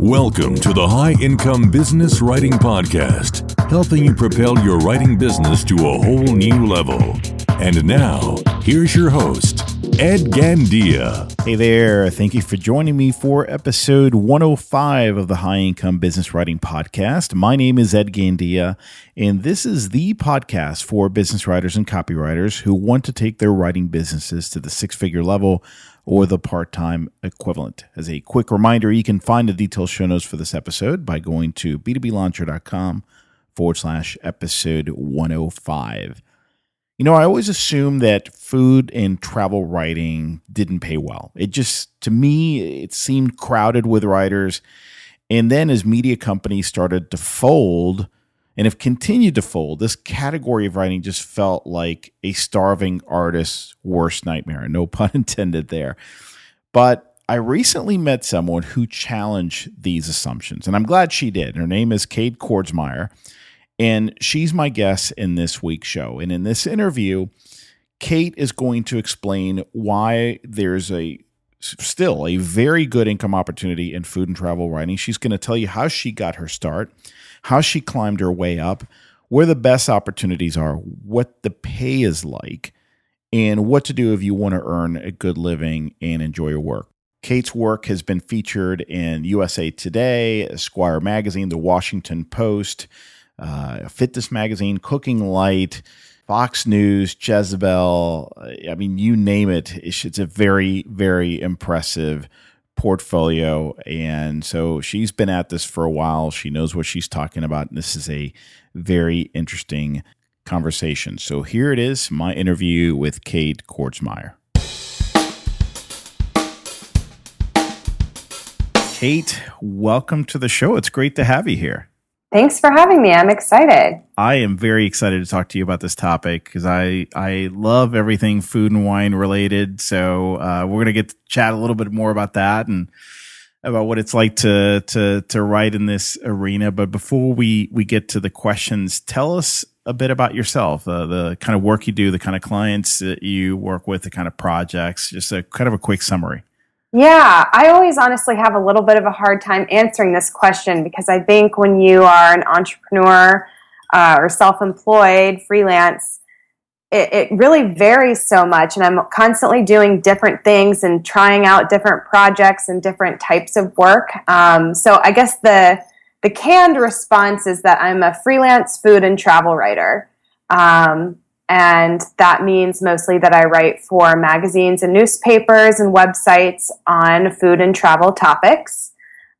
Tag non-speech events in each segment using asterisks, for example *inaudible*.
Welcome to the High Income Business Writing Podcast, helping you propel your writing business to a whole new level. And now, here's your host, Ed Gandia. Hey there. Thank you for joining me for episode 105 of the High Income Business Writing Podcast. My name is Ed Gandia, and this is the podcast for business writers and copywriters who want to take their writing businesses to the six figure level or the part time equivalent. As a quick reminder, you can find the detailed show notes for this episode by going to b2blauncher.com forward slash episode 105. You know, I always assumed that food and travel writing didn't pay well. It just, to me, it seemed crowded with writers. And then as media companies started to fold, and have continued to fold, this category of writing just felt like a starving artist's worst nightmare. No *laughs* pun intended there. But I recently met someone who challenged these assumptions, and I'm glad she did. Her name is Kate Kordsmeier, and she's my guest in this week's show. And in this interview, Kate is going to explain why there's a still a very good income opportunity in food and travel writing. She's going to tell you how she got her start how she climbed her way up, where the best opportunities are, what the pay is like, and what to do if you want to earn a good living and enjoy your work. Kate's work has been featured in USA Today, Esquire Magazine, The Washington Post, uh, Fitness Magazine, Cooking Light, Fox News, Jezebel. I mean, you name it. It's a very, very impressive portfolio. And so she's been at this for a while. She knows what she's talking about. And this is a very interesting conversation. So here it is my interview with Kate Kordsmeier. Kate, welcome to the show. It's great to have you here. Thanks for having me. I'm excited. I am very excited to talk to you about this topic because I I love everything food and wine related. So uh, we're gonna get to chat a little bit more about that and about what it's like to to to write in this arena. But before we we get to the questions, tell us a bit about yourself, uh, the kind of work you do, the kind of clients that you work with, the kind of projects. Just a kind of a quick summary. Yeah, I always honestly have a little bit of a hard time answering this question because I think when you are an entrepreneur uh, or self employed, freelance, it, it, really varies so much. And I'm constantly doing different things and trying out different projects and different types of work. Um, so I guess the, the canned response is that I'm a freelance food and travel writer. Um, and that means mostly that I write for magazines and newspapers and websites on food and travel topics.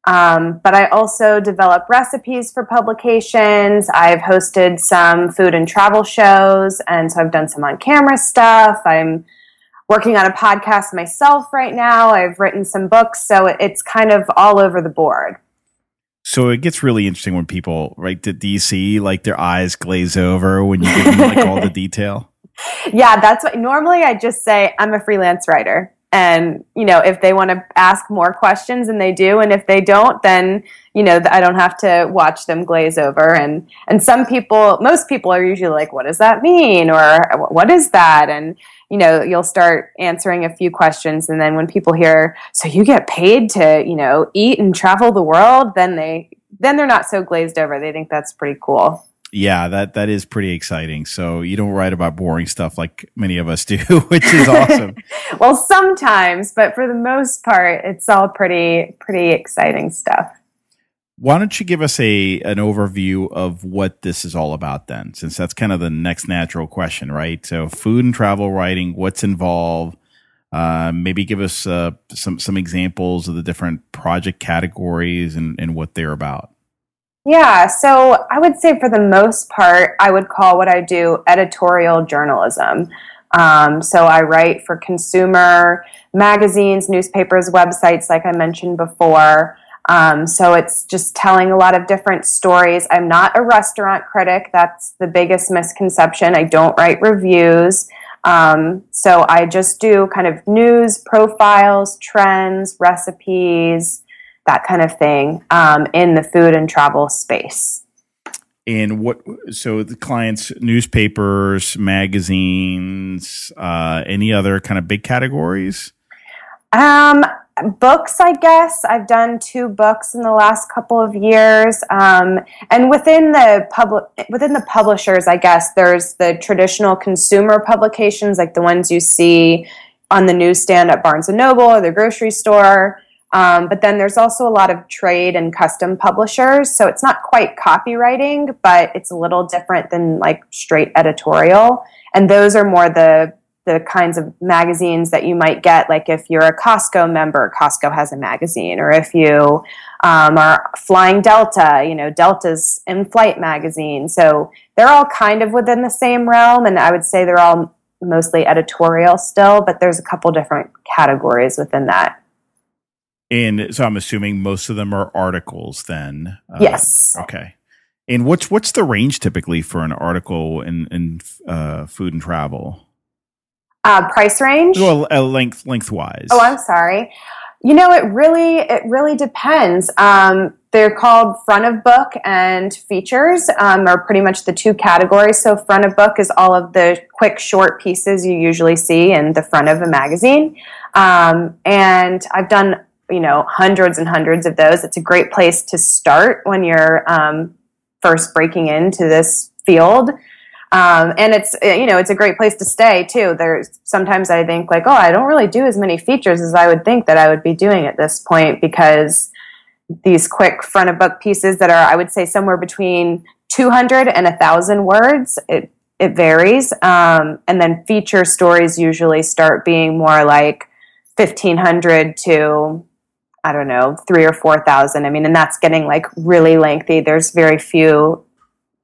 Um, but I also develop recipes for publications. I've hosted some food and travel shows, and so I've done some on camera stuff. I'm working on a podcast myself right now. I've written some books, so it's kind of all over the board. So it gets really interesting when people, right? Do you see like their eyes glaze over when you give them like all the *laughs* detail? Yeah, that's what normally I just say I'm a freelance writer. And, you know, if they want to ask more questions and they do, and if they don't, then, you know, I don't have to watch them glaze over. And, and some people, most people are usually like, what does that mean? Or what is that? And, you know, you'll start answering a few questions. And then when people hear, so you get paid to, you know, eat and travel the world, then they, then they're not so glazed over. They think that's pretty cool. Yeah, that that is pretty exciting. So you don't write about boring stuff like many of us do, *laughs* which is awesome. *laughs* well, sometimes, but for the most part, it's all pretty pretty exciting stuff. Why don't you give us a an overview of what this is all about then, since that's kind of the next natural question, right? So, food and travel writing, what's involved? Uh, maybe give us uh, some some examples of the different project categories and, and what they're about. Yeah, so I would say for the most part, I would call what I do editorial journalism. Um, so I write for consumer magazines, newspapers, websites, like I mentioned before. Um, so it's just telling a lot of different stories. I'm not a restaurant critic. That's the biggest misconception. I don't write reviews. Um, so I just do kind of news profiles, trends, recipes, that kind of thing um, in the food and travel space. And what? So the clients, newspapers, magazines, uh, any other kind of big categories? Um, books, I guess. I've done two books in the last couple of years, um, and within the public, within the publishers, I guess there's the traditional consumer publications, like the ones you see on the newsstand at Barnes and Noble or the grocery store. Um, but then there's also a lot of trade and custom publishers, so it's not quite copywriting, but it's a little different than like straight editorial. And those are more the the kinds of magazines that you might get, like if you're a Costco member, Costco has a magazine, or if you um, are flying Delta, you know, Delta's in flight magazine. So they're all kind of within the same realm, and I would say they're all mostly editorial still, but there's a couple different categories within that. And so I'm assuming most of them are articles then. Uh, yes. Okay. And what's what's the range typically for an article in in uh, food and travel? Uh, price range? Well, uh, length lengthwise. Oh, I'm sorry. You know, it really it really depends. Um, they're called front of book and features um, are pretty much the two categories. So front of book is all of the quick short pieces you usually see in the front of a magazine. Um, and I've done you know hundreds and hundreds of those. It's a great place to start when you're um, first breaking into this field. Um, and it's you know it's a great place to stay too. There's sometimes I think like oh I don't really do as many features as I would think that I would be doing at this point because these quick front of book pieces that are I would say somewhere between 200 and 1,000 words. It it varies, um, and then feature stories usually start being more like 1,500 to I don't know, three or 4,000. I mean, and that's getting like really lengthy. There's very few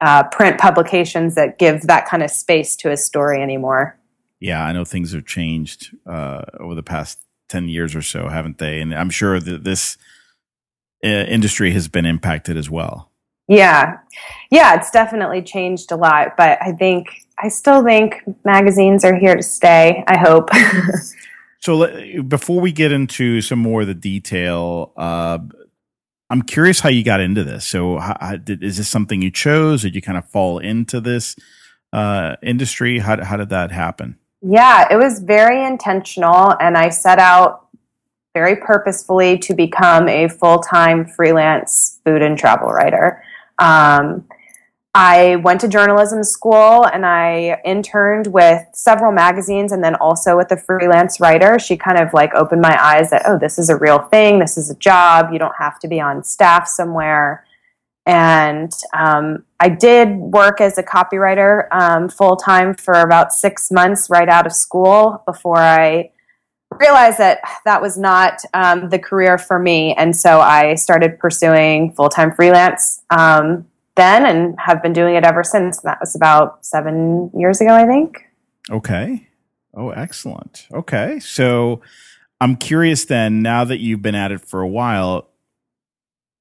uh, print publications that give that kind of space to a story anymore. Yeah, I know things have changed uh, over the past 10 years or so, haven't they? And I'm sure that this uh, industry has been impacted as well. Yeah. Yeah, it's definitely changed a lot, but I think I still think magazines are here to stay. I hope. *laughs* So before we get into some more of the detail, uh, I'm curious how you got into this. So how, did, is this something you chose? Did you kind of fall into this uh, industry? How, how did that happen? Yeah, it was very intentional, and I set out very purposefully to become a full time freelance food and travel writer. Um, I went to journalism school and I interned with several magazines and then also with a freelance writer. She kind of like opened my eyes that, oh, this is a real thing. This is a job. You don't have to be on staff somewhere. And um, I did work as a copywriter um, full time for about six months right out of school before I realized that that was not um, the career for me. And so I started pursuing full time freelance um, then and have been doing it ever since. That was about seven years ago, I think. Okay. Oh, excellent. Okay. So I'm curious then, now that you've been at it for a while,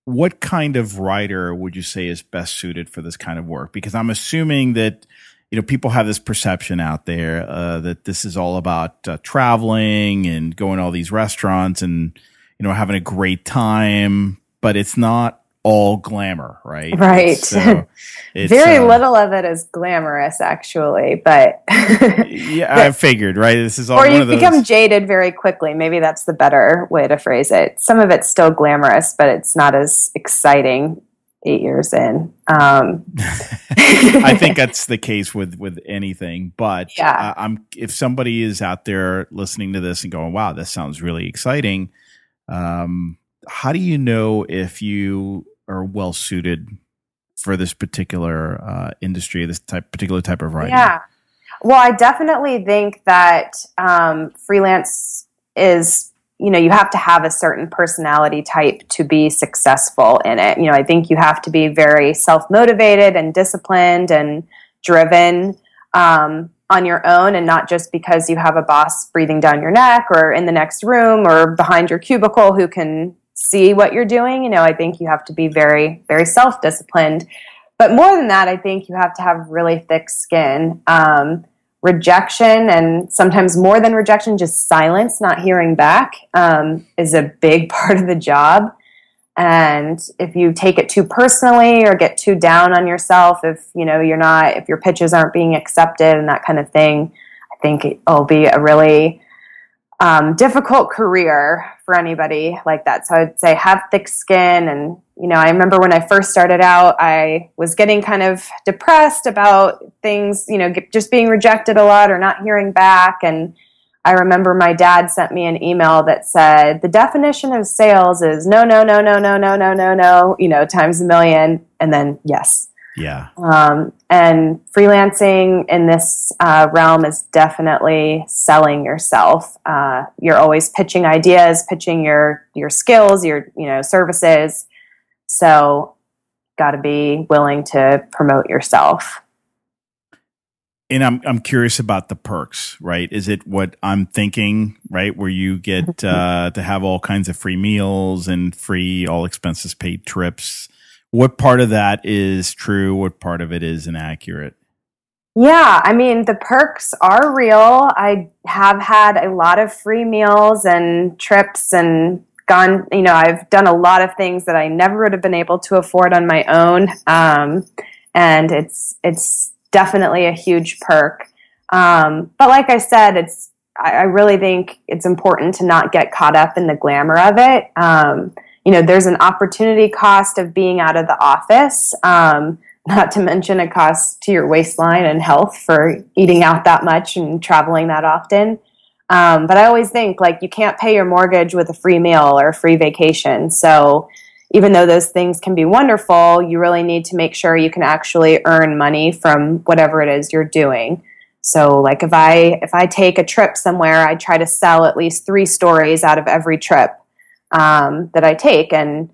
what kind of writer would you say is best suited for this kind of work? Because I'm assuming that you know people have this perception out there uh, that this is all about uh, traveling and going to all these restaurants and you know having a great time, but it's not all glamour, right? Right. So *laughs* Very uh, little of it is glamorous, actually. But *laughs* yeah, I figured, right? This is all. Or you become jaded very quickly. Maybe that's the better way to phrase it. Some of it's still glamorous, but it's not as exciting eight years in. Um. *laughs* I think that's the case with with anything. But yeah. I'm if somebody is out there listening to this and going, "Wow, this sounds really exciting." Um, how do you know if you are well suited for this particular uh, industry, this type particular type of writing? Yeah. Well, I definitely think that um, freelance is you know you have to have a certain personality type to be successful in it you know i think you have to be very self-motivated and disciplined and driven um, on your own and not just because you have a boss breathing down your neck or in the next room or behind your cubicle who can see what you're doing. You know, I think you have to be very, very self disciplined. But more than that, I think you have to have really thick skin. Um, rejection and sometimes more than rejection, just silence, not hearing back, um, is a big *laughs* part of the job. And if you take it too personally or get too down on yourself, if you know you're not, if your pitches aren't being accepted and that kind of thing, I think it'll be a really um, difficult career for anybody like that. So I'd say have thick skin. And, you know, I remember when I first started out, I was getting kind of depressed about things, you know, just being rejected a lot or not hearing back. And I remember my dad sent me an email that said, the definition of sales is no, no, no, no, no, no, no, no, no, you know, times a million. And then yes. Yeah. Um, and freelancing in this uh, realm is definitely selling yourself. Uh, you're always pitching ideas, pitching your your skills, your you know services. So, got to be willing to promote yourself. And I'm I'm curious about the perks, right? Is it what I'm thinking, right? Where you get *laughs* uh, to have all kinds of free meals and free all expenses paid trips what part of that is true? What part of it is inaccurate? Yeah, I mean, the perks are real. I have had a lot of free meals and trips and gone, you know, I've done a lot of things that I never would have been able to afford on my own. Um, and it's, it's definitely a huge perk. Um, but like I said, it's, I, I, really think it's important to not get caught up in the glamour of it. Um, you know, there's an opportunity cost of being out of the office, um, not to mention a cost to your waistline and health for eating out that much and traveling that often. Um, but I always think like you can't pay your mortgage with a free meal or a free vacation. So even though those things can be wonderful, you really need to make sure you can actually earn money from whatever it is you're doing. So like if I if I take a trip somewhere, I try to sell at least 3 stories out of every trip um, that I take, and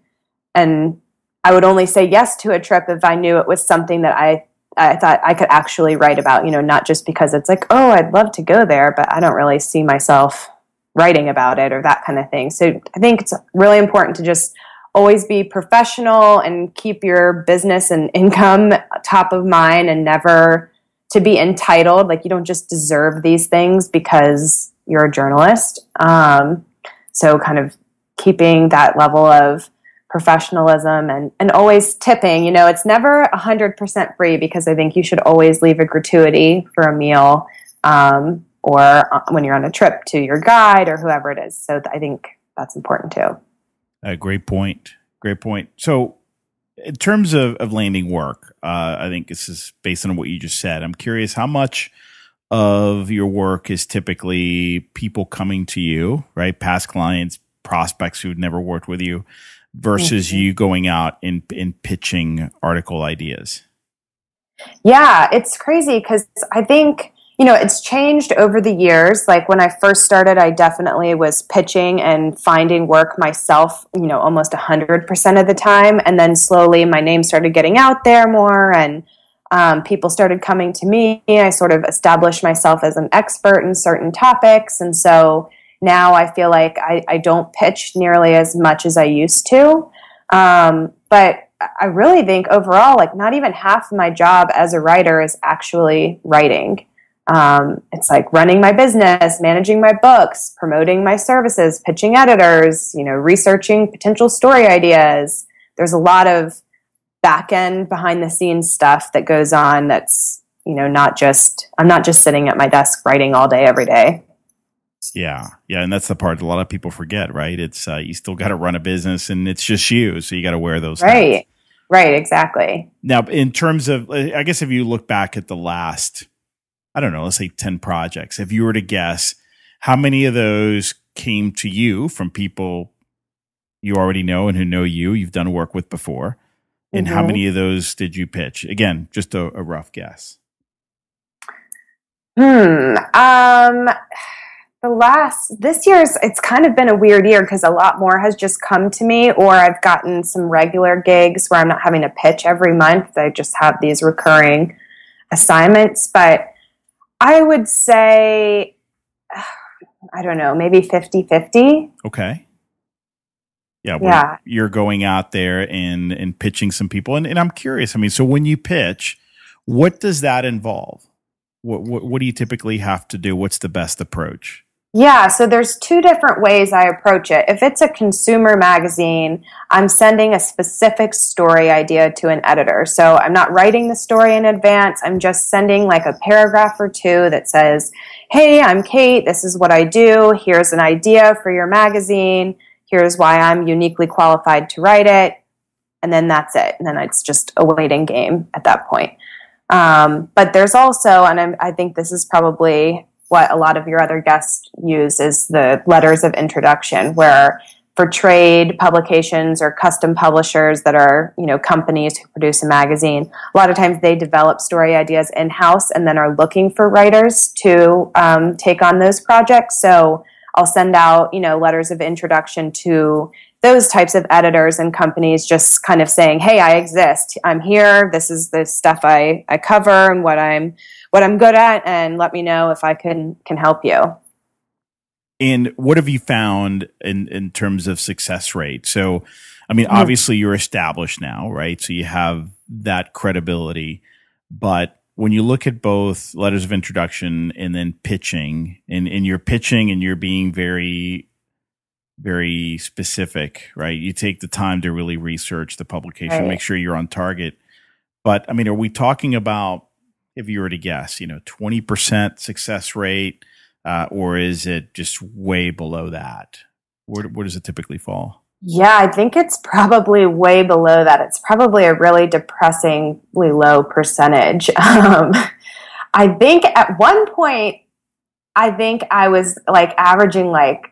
and I would only say yes to a trip if I knew it was something that I I thought I could actually write about. You know, not just because it's like, oh, I'd love to go there, but I don't really see myself writing about it or that kind of thing. So I think it's really important to just always be professional and keep your business and income top of mind and never to be entitled like you don't just deserve these things because you're a journalist um, so kind of keeping that level of professionalism and, and always tipping. You know, it's never 100% free because I think you should always leave a gratuity for a meal um, or uh, when you're on a trip to your guide or whoever it is. So I think that's important too. A great point. Great point. So, in terms of, of landing work, uh, I think this is based on what you just said. I'm curious how much of your work is typically people coming to you, right? Past clients, prospects who'd never worked with you versus mm-hmm. you going out and, and pitching article ideas? Yeah, it's crazy because I think, you know, it's changed over the years. Like when I first started, I definitely was pitching and finding work myself, you know, almost 100% of the time. And then slowly my name started getting out there more and um, people started coming to me. I sort of established myself as an expert in certain topics. And so, now I feel like I, I don't pitch nearly as much as I used to. Um, but I really think overall, like not even half of my job as a writer is actually writing. Um, it's like running my business, managing my books, promoting my services, pitching editors, you know, researching potential story ideas. There's a lot of back end behind the scenes stuff that goes on that's, you know, not just, I'm not just sitting at my desk writing all day, every day. Yeah, yeah, and that's the part a lot of people forget, right? It's uh, you still got to run a business, and it's just you, so you got to wear those. Right, hats. right, exactly. Now, in terms of, I guess if you look back at the last, I don't know, let's say ten projects, if you were to guess, how many of those came to you from people you already know and who know you, you've done work with before, and mm-hmm. how many of those did you pitch? Again, just a, a rough guess. Hmm. Um the last this year's it's kind of been a weird year because a lot more has just come to me or i've gotten some regular gigs where i'm not having to pitch every month. I just have these recurring assignments but i would say *sighs* i don't know maybe 50-50 okay. Yeah, yeah. you're going out there and and pitching some people and, and i'm curious i mean so when you pitch what does that involve? What, what, what do you typically have to do? What's the best approach Yeah, so there's two different ways I approach it. If it's a consumer magazine, I'm sending a specific story idea to an editor. So I'm not writing the story in advance. I'm just sending like a paragraph or two that says, Hey, I'm Kate. This is what I do. Here's an idea for your magazine. Here's why I'm uniquely qualified to write it. And then that's it. And then it's just a waiting game at that point. Um, but there's also, and I'm, I think this is probably what a lot of your other guests use is the letters of introduction where for trade publications or custom publishers that are you know companies who produce a magazine a lot of times they develop story ideas in-house and then are looking for writers to um, take on those projects. So i'll send out you know letters of introduction to those types of editors and companies just kind of saying hey i exist. I'm here. This is the stuff i, I cover and what i'm what I'm good at and let me know if I can can help you. And what have you found in in terms of success rate? So, I mean, mm-hmm. obviously you're established now, right? So you have that credibility, but when you look at both letters of introduction and then pitching, and, and you're pitching and you're being very, very specific, right? You take the time to really research the publication, right. make sure you're on target. But I mean, are we talking about if you were to guess, you know, 20% success rate, uh, or is it just way below that? Where, where does it typically fall? Yeah, I think it's probably way below that. It's probably a really depressingly low percentage. *laughs* Um, I think at one point, I think I was like averaging like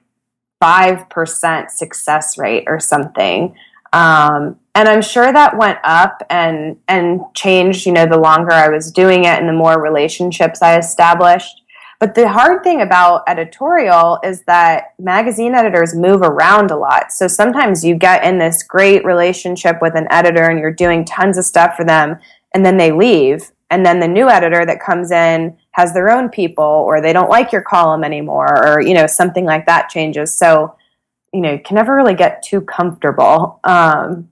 5% success rate or something. Um, and I'm sure that went up and and changed, you know, the longer I was doing it and the more relationships I established. But the hard thing about editorial is that magazine editors move around a lot. So sometimes you get in this great relationship with an editor and you're doing tons of stuff for them and then they leave and then the new editor that comes in has their own people or they don't like your column anymore or you know something like that changes. So you know, can never really get too comfortable. Um,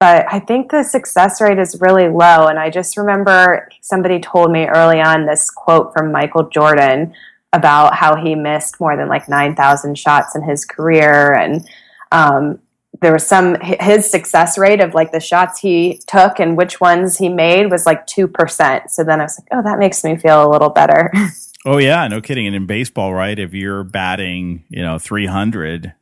but I think the success rate is really low. And I just remember somebody told me early on this quote from Michael Jordan about how he missed more than like 9,000 shots in his career. And um, there was some, his success rate of like the shots he took and which ones he made was like 2%. So then I was like, oh, that makes me feel a little better. *laughs* Oh, yeah, no kidding. And in baseball, right, if you're batting, you know, 300,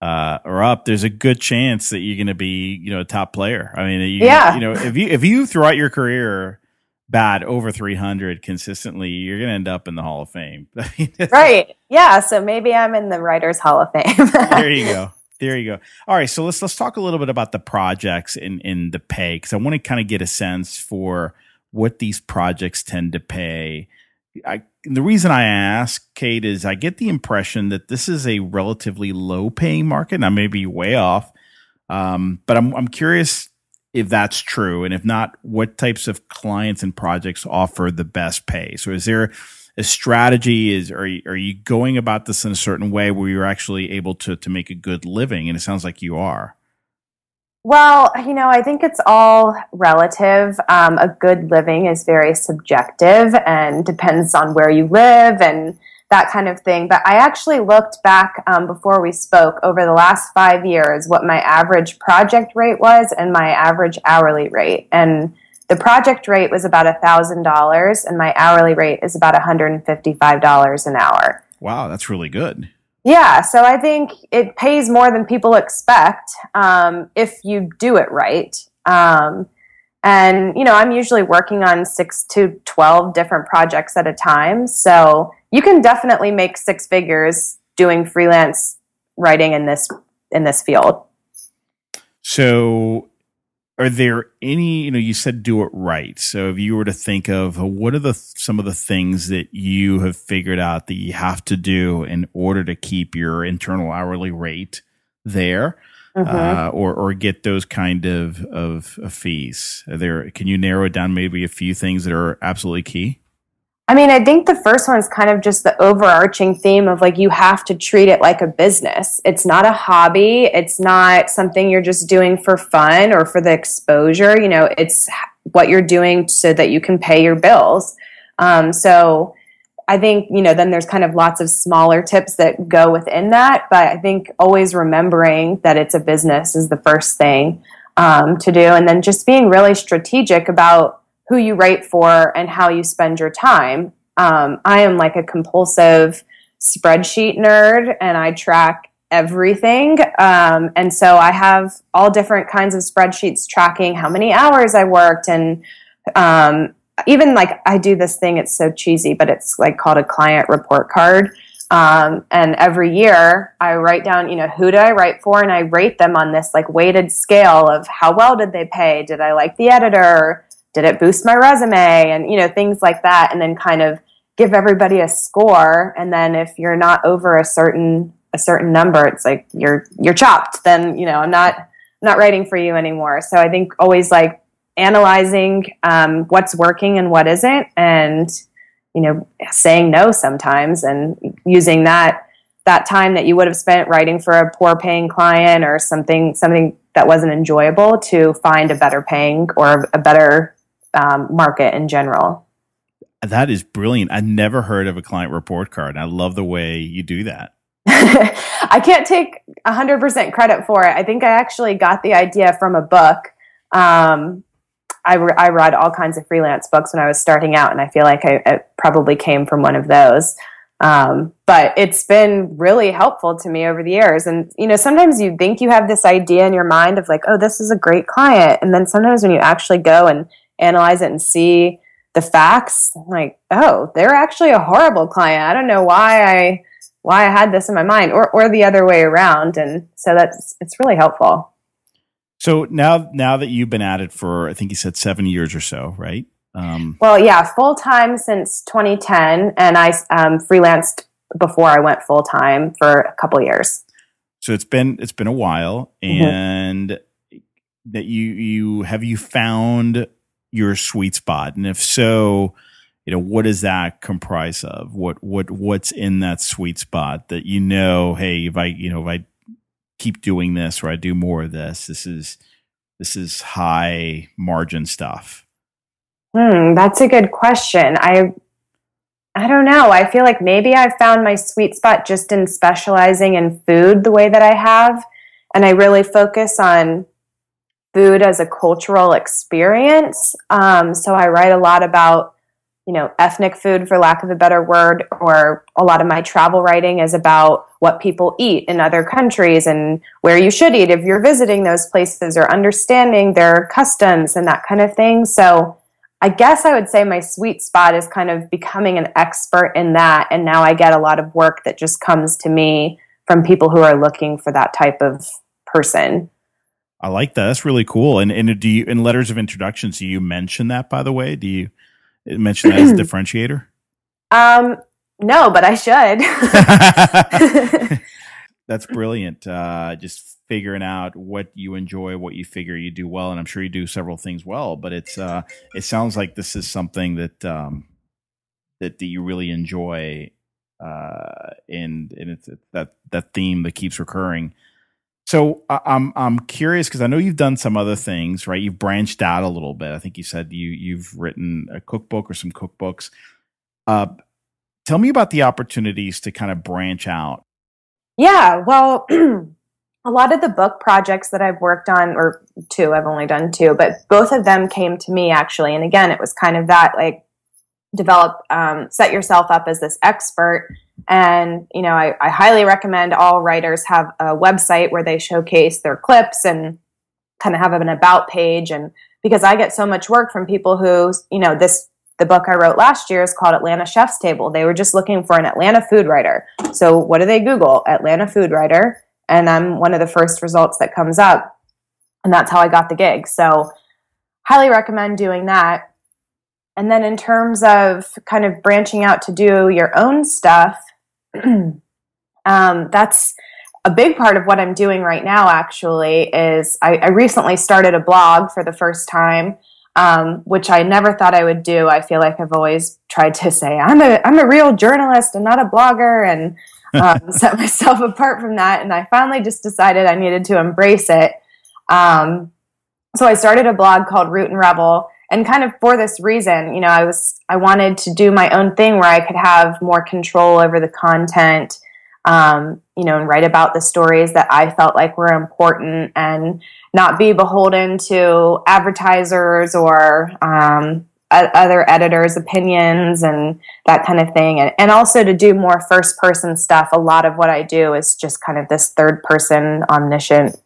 uh, or up, there's a good chance that you're going to be, you know, a top player. I mean, you, yeah. you know, if you if you throughout your career bat over 300 consistently, you're going to end up in the Hall of Fame. *laughs* right. Yeah. So maybe I'm in the Writers Hall of Fame. *laughs* there you go. There you go. All right, so let's let's talk a little bit about the projects in in the pay because I want to kind of get a sense for what these projects tend to pay. I the reason I ask, Kate, is I get the impression that this is a relatively low paying market. I may be way off, um, but I'm I'm curious if that's true, and if not, what types of clients and projects offer the best pay. So, is there a strategy? Is are you, are you going about this in a certain way where you're actually able to to make a good living? And it sounds like you are. Well, you know, I think it's all relative. Um, a good living is very subjective and depends on where you live and that kind of thing. But I actually looked back um, before we spoke over the last five years what my average project rate was and my average hourly rate. And the project rate was about $1,000 and my hourly rate is about $155 an hour. Wow, that's really good. Yeah, so I think it pays more than people expect um, if you do it right. Um, and, you know, I'm usually working on six to 12 different projects at a time. So you can definitely make six figures doing freelance writing in this in this field. So are there any you know you said do it right. So if you were to think of uh, what are the some of the things that you have figured out that you have to do in order to keep your internal hourly rate there mm-hmm. uh, or or get those kind of, of of fees? Are there can you narrow it down maybe a few things that are absolutely key I mean, I think the first one is kind of just the overarching theme of like you have to treat it like a business. It's not a hobby. It's not something you're just doing for fun or for the exposure. You know, it's what you're doing so that you can pay your bills. Um, so I think, you know, then there's kind of lots of smaller tips that go within that. But I think always remembering that it's a business is the first thing um, to do. And then just being really strategic about who you write for and how you spend your time. Um, I am like a compulsive spreadsheet nerd and I track everything. Um, and so I have all different kinds of spreadsheets tracking how many hours I worked and um, even like I do this thing, it's so cheesy, but it's like called a client report card. Um, and every year I write down, you know, who do I write for? And I rate them on this like weighted scale of how well did they pay? Did I like the editor? Did it boost my resume? And, you know, things like that. And then kind of give everybody a score. And then if you're not over a certain, a certain number, it's like you're, you're chopped. Then, you know, I'm not, not writing for you anymore. So I think always like analyzing um, what's working and what isn't, and you know, saying no sometimes, and using that that time that you would have spent writing for a poor paying client or something something that wasn't enjoyable to find a better paying or a better um, market in general. That is brilliant. I never heard of a client report card. I love the way you do that. *laughs* I can't take 100% credit for it. I think I actually got the idea from a book. Um, I, re- I read all kinds of freelance books when I was starting out, and I feel like I, it probably came from one of those. Um, but it's been really helpful to me over the years. And, you know, sometimes you think you have this idea in your mind of like, oh, this is a great client. And then sometimes when you actually go and analyze it and see the facts, like, oh, they're actually a horrible client. I don't know why I, why I had this in my mind or, or the other way around. And so that's, it's really helpful. So now, now that you've been at it for, I think you said seven years or so, right? Um, well, yeah, full time since 2010, and I um, freelanced before I went full time for a couple years. So it's been it's been a while, mm-hmm. and mm-hmm. that you you have you found your sweet spot, and if so, you know what does that comprise of? What what what's in that sweet spot that you know? Hey, if I you know if I keep doing this or I do more of this. This is this is high margin stuff. Hmm, that's a good question. I I don't know. I feel like maybe I found my sweet spot just in specializing in food the way that I have. And I really focus on food as a cultural experience. Um, so I write a lot about you know, ethnic food, for lack of a better word, or a lot of my travel writing is about what people eat in other countries and where you should eat if you're visiting those places or understanding their customs and that kind of thing. So I guess I would say my sweet spot is kind of becoming an expert in that. And now I get a lot of work that just comes to me from people who are looking for that type of person. I like that. That's really cool. And, and do you, in letters of introductions, do you mention that, by the way? Do you, mention that as a *clears throat* differentiator? Um, no, but I should. *laughs* *laughs* That's brilliant. Uh, just figuring out what you enjoy, what you figure you do well, and I'm sure you do several things well. But it's uh, it sounds like this is something that um, that, that you really enjoy, uh, and and it's that that theme that keeps recurring. So I'm I'm curious because I know you've done some other things, right? You've branched out a little bit. I think you said you you've written a cookbook or some cookbooks. Uh, tell me about the opportunities to kind of branch out. Yeah, well, *clears throat* a lot of the book projects that I've worked on, or two, I've only done two, but both of them came to me actually. And again, it was kind of that like develop, um, set yourself up as this expert and, you know, I, I highly recommend all writers have a website where they showcase their clips and kind of have an about page. And because I get so much work from people who, you know, this, the book I wrote last year is called Atlanta Chef's Table. They were just looking for an Atlanta food writer. So what do they Google? Atlanta food writer. And I'm one of the first results that comes up. And that's how I got the gig. So highly recommend doing that. And then in terms of kind of branching out to do your own stuff, *clears throat* um, that's a big part of what I'm doing right now, actually, is I, I recently started a blog for the first time, um, which I never thought I would do. I feel like I've always tried to say, I'm a, I'm a real journalist and not a blogger, and um, *laughs* set myself apart from that. And I finally just decided I needed to embrace it. Um, so I started a blog called Root and Revel, and kind of for this reason, you know, I was I wanted to do my own thing where I could have more control over the content, um, you know, and write about the stories that I felt like were important and not be beholden to advertisers or um, other editors' opinions and that kind of thing. And, and also to do more first person stuff. A lot of what I do is just kind of this third person, omniscient,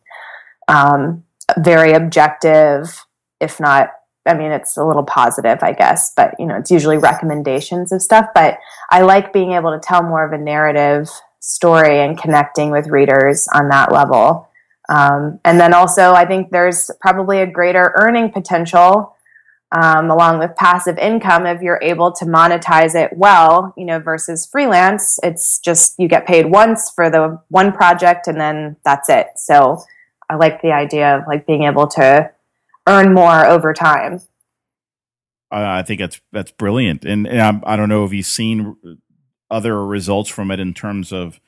um, very objective, if not, I mean, it's a little positive, I guess, but you know, it's usually recommendations of stuff. But I like being able to tell more of a narrative story and connecting with readers on that level. Um, and then also, I think there's probably a greater earning potential um, along with passive income if you're able to monetize it well you know versus freelance it's just you get paid once for the one project and then that's it so i like the idea of like being able to earn more over time i think that's that's brilliant and, and I'm, i do not know if you've seen other results from it in terms of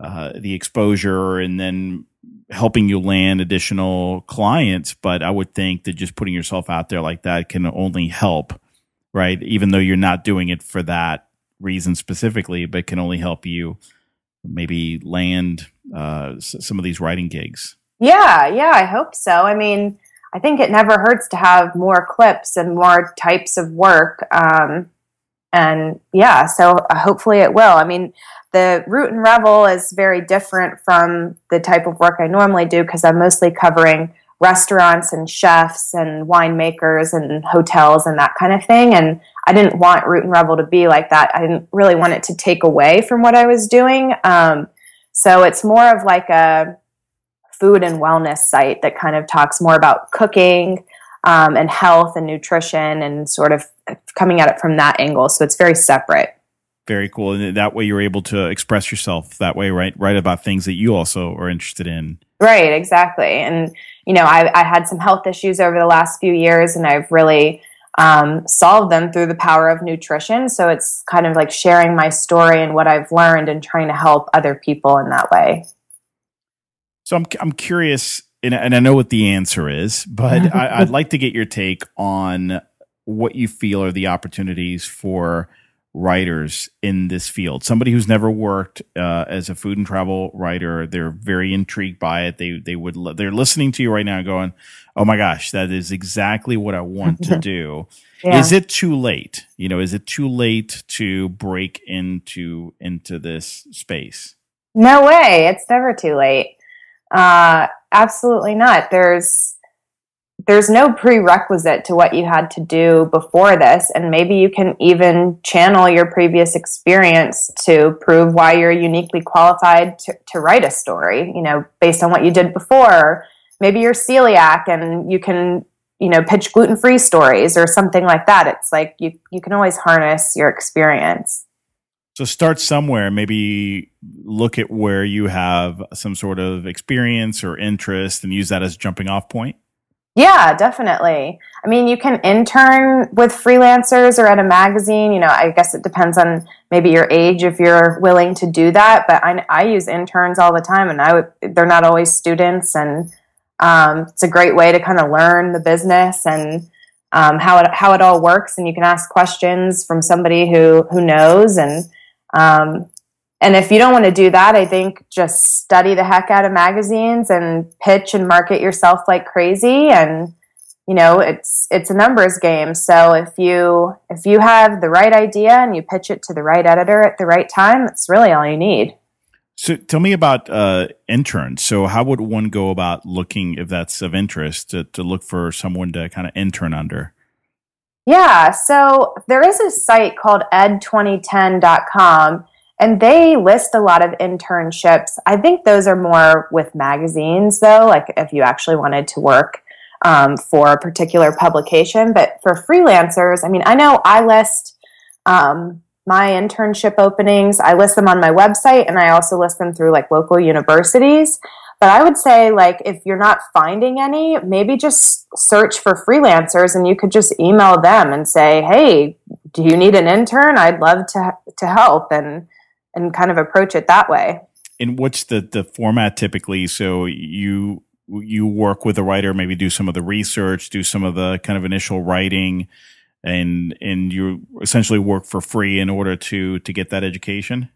uh, the exposure and then helping you land additional clients. But I would think that just putting yourself out there like that can only help, right? Even though you're not doing it for that reason specifically, but can only help you maybe land uh, some of these writing gigs. Yeah, yeah, I hope so. I mean, I think it never hurts to have more clips and more types of work. Um, and yeah, so uh, hopefully it will. I mean, the root and revel is very different from the type of work I normally do because I'm mostly covering restaurants and chefs and winemakers and hotels and that kind of thing. And I didn't want root and revel to be like that. I didn't really want it to take away from what I was doing. Um, so it's more of like a food and wellness site that kind of talks more about cooking um, and health and nutrition and sort of coming at it from that angle. So it's very separate very cool. And that way you're able to express yourself that way, right? Write about things that you also are interested in. Right, exactly. And, you know, I, I had some health issues over the last few years and I've really um, solved them through the power of nutrition. So it's kind of like sharing my story and what I've learned and trying to help other people in that way. So I'm, I'm curious, and, and I know what the answer is, but *laughs* I, I'd like to get your take on what you feel are the opportunities for writers in this field. Somebody who's never worked uh, as a food and travel writer, they're very intrigued by it. They they would they're listening to you right now, going, "Oh my gosh, that is exactly what I want to *laughs* do." yeah. Is it too late? You know, is it too late to break into into this space? No way. It's never too late. Uh, absolutely not. There's there's no prerequisite to what you had to do before this. And maybe you can even channel your previous experience to prove why you're uniquely qualified to, to write a story you know based on what you did before. Maybe you're celiac and you can you know pitch gluten-free stories or something like that. It's like you you can always harness your experience so start somewhere maybe look at where you have some sort of experience or interest and use that as a jumping off point yeah, definitely. I mean, you can intern with freelancers or at a magazine. You know, I guess it depends on maybe your age if you're willing to do that. But I, I use interns all the time, and I they're not always students, and um, it's a great way to kind of learn the business and um, how it how it all works. And you can ask questions from somebody who who knows, and um, and if you don't want to do that, I think just study the heck out of magazines and pitch and market yourself like crazy and you know, it's it's a numbers game. So if you if you have the right idea and you pitch it to the right editor at the right time, it's really all you need. So tell me about uh, interns. So how would one go about looking if that's of interest to, to look for someone to kind of intern under? Yeah, so there is a site called ed2010.com and they list a lot of internships. I think those are more with magazines, though, like if you actually wanted to work um, for a particular publication. But for freelancers, I mean, I know I list um, my internship openings, I list them on my website, and I also list them through like local universities. But I would say, like, if you're not finding any, maybe just search for freelancers and you could just email them and say, hey, do you need an intern? I'd love to, to help. And, and kind of approach it that way. And what's the the format typically? So you you work with a writer, maybe do some of the research, do some of the kind of initial writing, and and you essentially work for free in order to to get that education.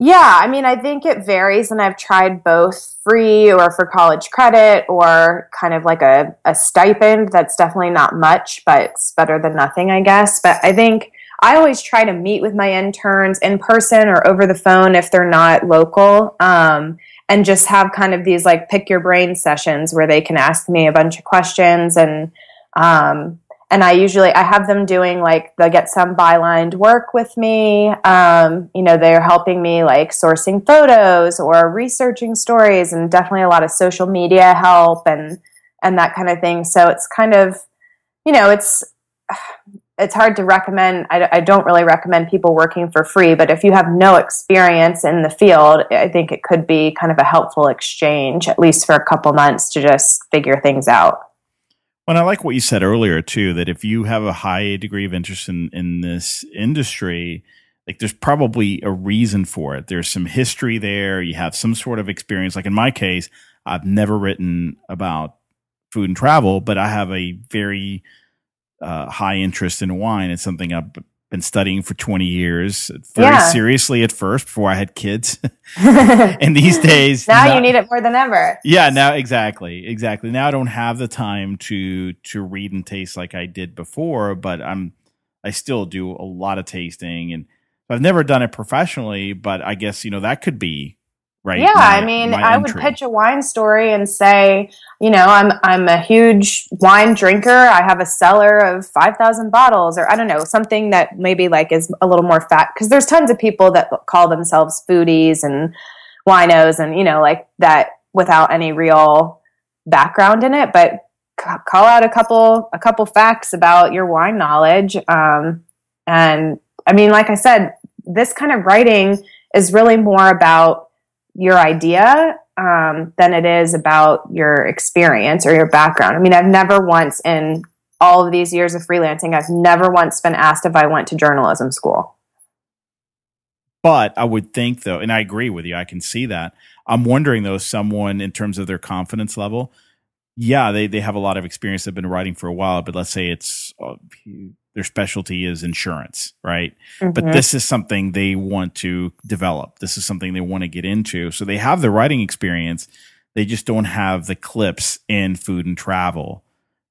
Yeah, I mean, I think it varies, and I've tried both free or for college credit or kind of like a, a stipend. That's definitely not much, but it's better than nothing, I guess. But I think I always try to meet with my interns in person or over the phone if they're not local. Um, and just have kind of these like pick your brain sessions where they can ask me a bunch of questions and um, and I usually I have them doing like they get some bylined work with me. Um, you know, they're helping me like sourcing photos or researching stories, and definitely a lot of social media help and and that kind of thing. So it's kind of, you know, it's *sighs* it's hard to recommend. I, I don't really recommend people working for free, but if you have no experience in the field, I think it could be kind of a helpful exchange, at least for a couple months, to just figure things out. Well, I like what you said earlier too. That if you have a high degree of interest in in this industry, like there's probably a reason for it. There's some history there. You have some sort of experience. Like in my case, I've never written about food and travel, but I have a very uh, high interest in wine. It's something I've been studying for 20 years, very yeah. seriously at first before I had kids. *laughs* *laughs* and these days, now not, you need it more than ever. Yeah, now exactly, exactly. Now I don't have the time to to read and taste like I did before, but I'm I still do a lot of tasting and I've never done it professionally, but I guess you know that could be right? Yeah, my, I mean, I would pitch a wine story and say, you know, I'm I'm a huge wine drinker. I have a cellar of five thousand bottles, or I don't know, something that maybe like is a little more fat. Because there's tons of people that call themselves foodies and winos, and you know, like that without any real background in it, but call out a couple a couple facts about your wine knowledge um, and i mean like i said this kind of writing is really more about your idea um, than it is about your experience or your background. I mean, I've never once in all of these years of freelancing, I've never once been asked if I went to journalism school. But I would think, though, and I agree with you, I can see that. I'm wondering, though, someone in terms of their confidence level, yeah, they, they have a lot of experience. They've been writing for a while, but let's say it's uh, their specialty is insurance, right? Mm-hmm. But this is something they want to develop. This is something they want to get into. So they have the writing experience. They just don't have the clips in food and travel,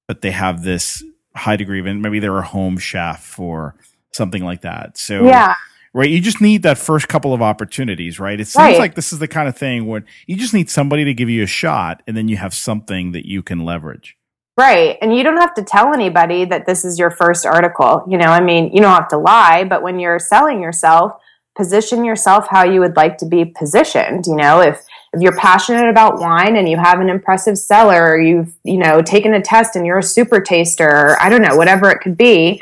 but they have this high degree of, maybe they're a home chef or something like that. So, yeah. Right. You just need that first couple of opportunities, right? It seems right. like this is the kind of thing where you just need somebody to give you a shot and then you have something that you can leverage. Right. And you don't have to tell anybody that this is your first article. You know, I mean, you don't have to lie, but when you're selling yourself, position yourself how you would like to be positioned. You know, if if you're passionate about wine and you have an impressive cellar, you've, you know, taken a test and you're a super taster, I don't know, whatever it could be,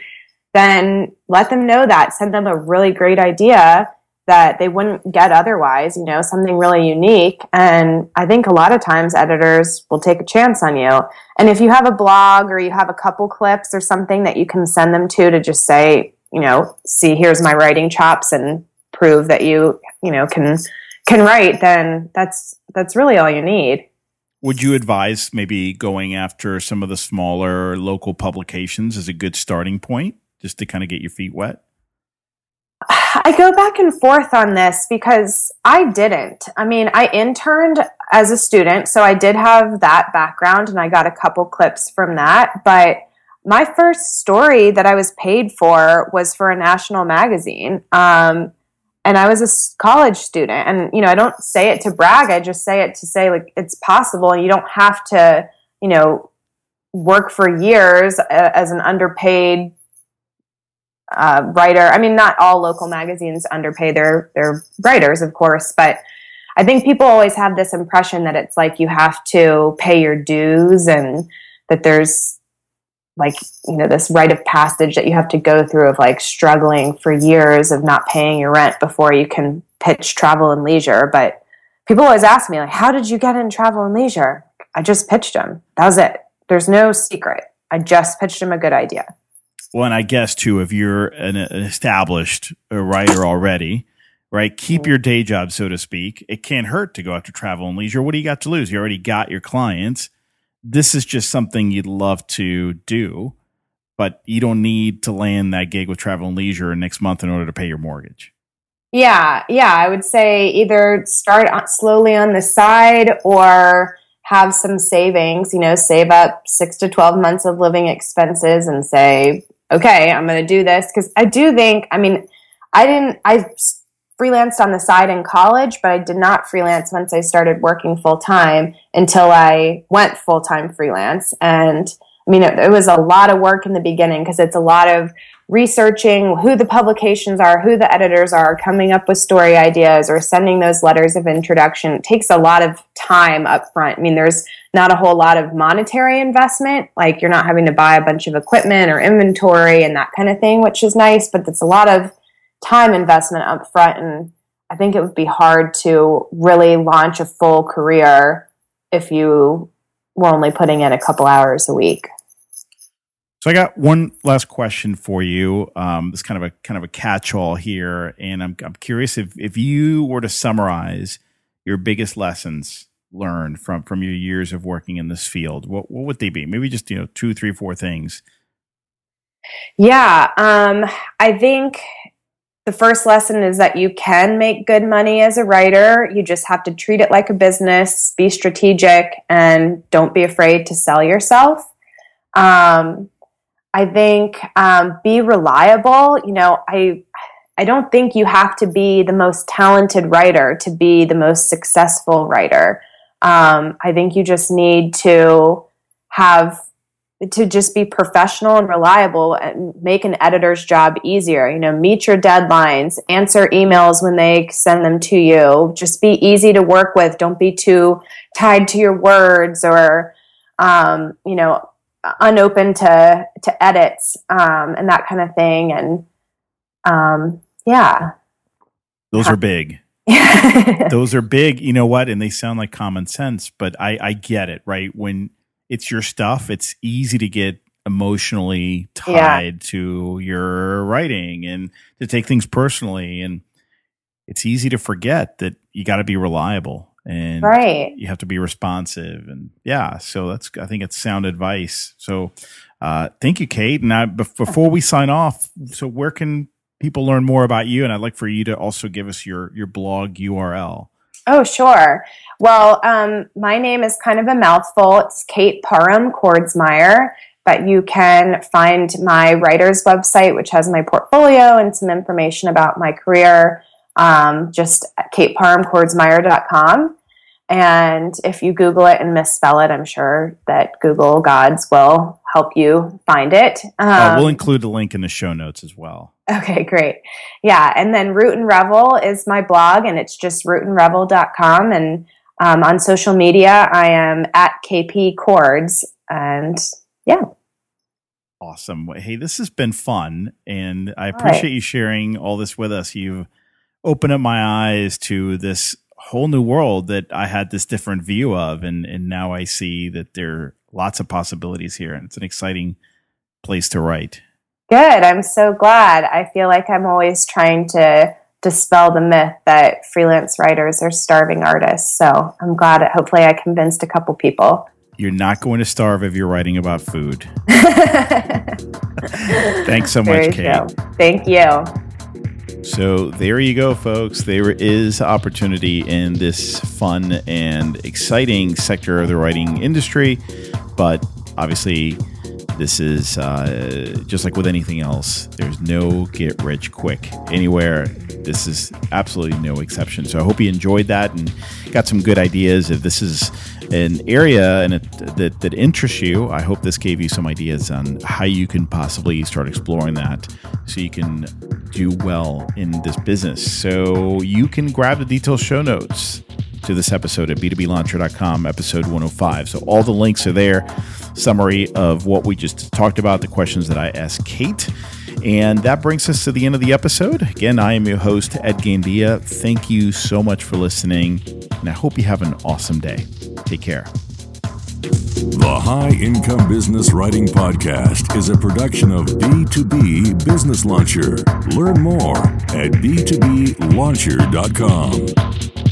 then let them know that. Send them a really great idea that they wouldn't get otherwise, you know, something really unique. And I think a lot of times editors will take a chance on you. And if you have a blog or you have a couple clips or something that you can send them to to just say, you know, see, here's my writing chops and prove that you, you know, can can write, then that's that's really all you need. Would you advise maybe going after some of the smaller local publications as a good starting point just to kind of get your feet wet? I go back and forth on this because I didn't. I mean, I interned as a student, so I did have that background and I got a couple clips from that. But my first story that I was paid for was for a national magazine. Um, and I was a college student. And, you know, I don't say it to brag, I just say it to say, like, it's possible and you don't have to, you know, work for years uh, as an underpaid uh, writer. I mean, not all local magazines underpay their their writers, of course, but I think people always have this impression that it's like you have to pay your dues and that there's like you know this rite of passage that you have to go through of like struggling for years of not paying your rent before you can pitch travel and leisure. But people always ask me like how did you get in travel and leisure? I just pitched them that was it. There's no secret. I just pitched them a good idea well, and I guess too, if you're an, established uh, writer already, right? Keep your day job, so to speak. It can't hurt to go after travel and leisure. What do you got to lose? You already got your clients. This is just something you'd love to do, but you don't need to land that gig with travel and leisure next month in order to pay your mortgage. Yeah, yeah. I would say either start slowly on the side or have some savings, you know, save up six to 12 months of living expenses and say, okay, I'm going to do this. Cause I do think, I mean, I didn't, I freelanced on the side in college, but I did not freelance once I started working full time until I went full time freelance. And I mean, it, it, was a lot of work in the beginning because it's a lot of researching who the publications are, who the editors are, coming up with story ideas or sending those letters of introduction. It takes a lot of time up front. I mean, there's not a whole lot of monetary investment. Like you're not having to buy a bunch of equipment or inventory and that kind of thing, which is nice, but it's a lot of time investment up front. And I think it would be hard to really launch a full career if you were only putting in a couple hours a week. So I got one last question for you. Um, this kind of a kind of a catch-all here, and I'm I'm curious if if you were to summarize your biggest lessons learned from from your years of working in this field, what what would they be? Maybe just you know two, three, four things. Yeah, um, I think the first lesson is that you can make good money as a writer. You just have to treat it like a business, be strategic, and don't be afraid to sell yourself. Um, I think um, be reliable. You know, I I don't think you have to be the most talented writer to be the most successful writer. Um, I think you just need to have to just be professional and reliable and make an editor's job easier. You know, meet your deadlines, answer emails when they send them to you. Just be easy to work with. Don't be too tied to your words or, um, you know, unopen to to edits um, and that kind of thing. And um, yeah, those are big. *laughs* those are big. You know what? And they sound like common sense, but I I get it. Right when it's your stuff, it's easy to get emotionally tied yeah. to your writing and to take things personally and it's easy to forget that you got to be reliable and right. you have to be responsive and yeah so that's i think it's sound advice so uh, thank you kate and I, before we sign off so where can people learn more about you and i'd like for you to also give us your your blog url oh sure well um, my name is kind of a mouthful it's kate parham kordsmeier but you can find my writer's website which has my portfolio and some information about my career um, just kateparhamkordsmeier.com. And if you Google it and misspell it, I'm sure that Google gods will help you find it. Um, uh, we'll include the link in the show notes as well. Okay, great. Yeah. And then Root and Revel is my blog, and it's just rootandrevel.com. And um, on social media, I am at KP Chords. And yeah. Awesome. Hey, this has been fun. And I appreciate right. you sharing all this with us. You've opened up my eyes to this whole new world that I had this different view of, and and now I see that there are lots of possibilities here, and it's an exciting place to write. Good. I'm so glad. I feel like I'm always trying to dispel the myth that freelance writers are starving artists. So I'm glad that hopefully I convinced a couple people. You're not going to starve if you're writing about food. *laughs* Thanks so much, Kate. Thank you. So there you go, folks. There is opportunity in this fun and exciting sector of the writing industry, but obviously, this is uh, just like with anything else. There's no get rich quick anywhere. This is absolutely no exception. So I hope you enjoyed that and got some good ideas. If this is an area and it, that that interests you, I hope this gave you some ideas on how you can possibly start exploring that, so you can do well in this business. So you can grab the detailed show notes to this episode at b2blauncher.com, episode 105. So all the links are there. Summary of what we just talked about, the questions that I asked Kate. And that brings us to the end of the episode. Again, I am your host, Ed Gandia. Thank you so much for listening, and I hope you have an awesome day. Take care. The High Income Business Writing Podcast is a production of B2B Business Launcher. Learn more at b2blauncher.com. launcher.com.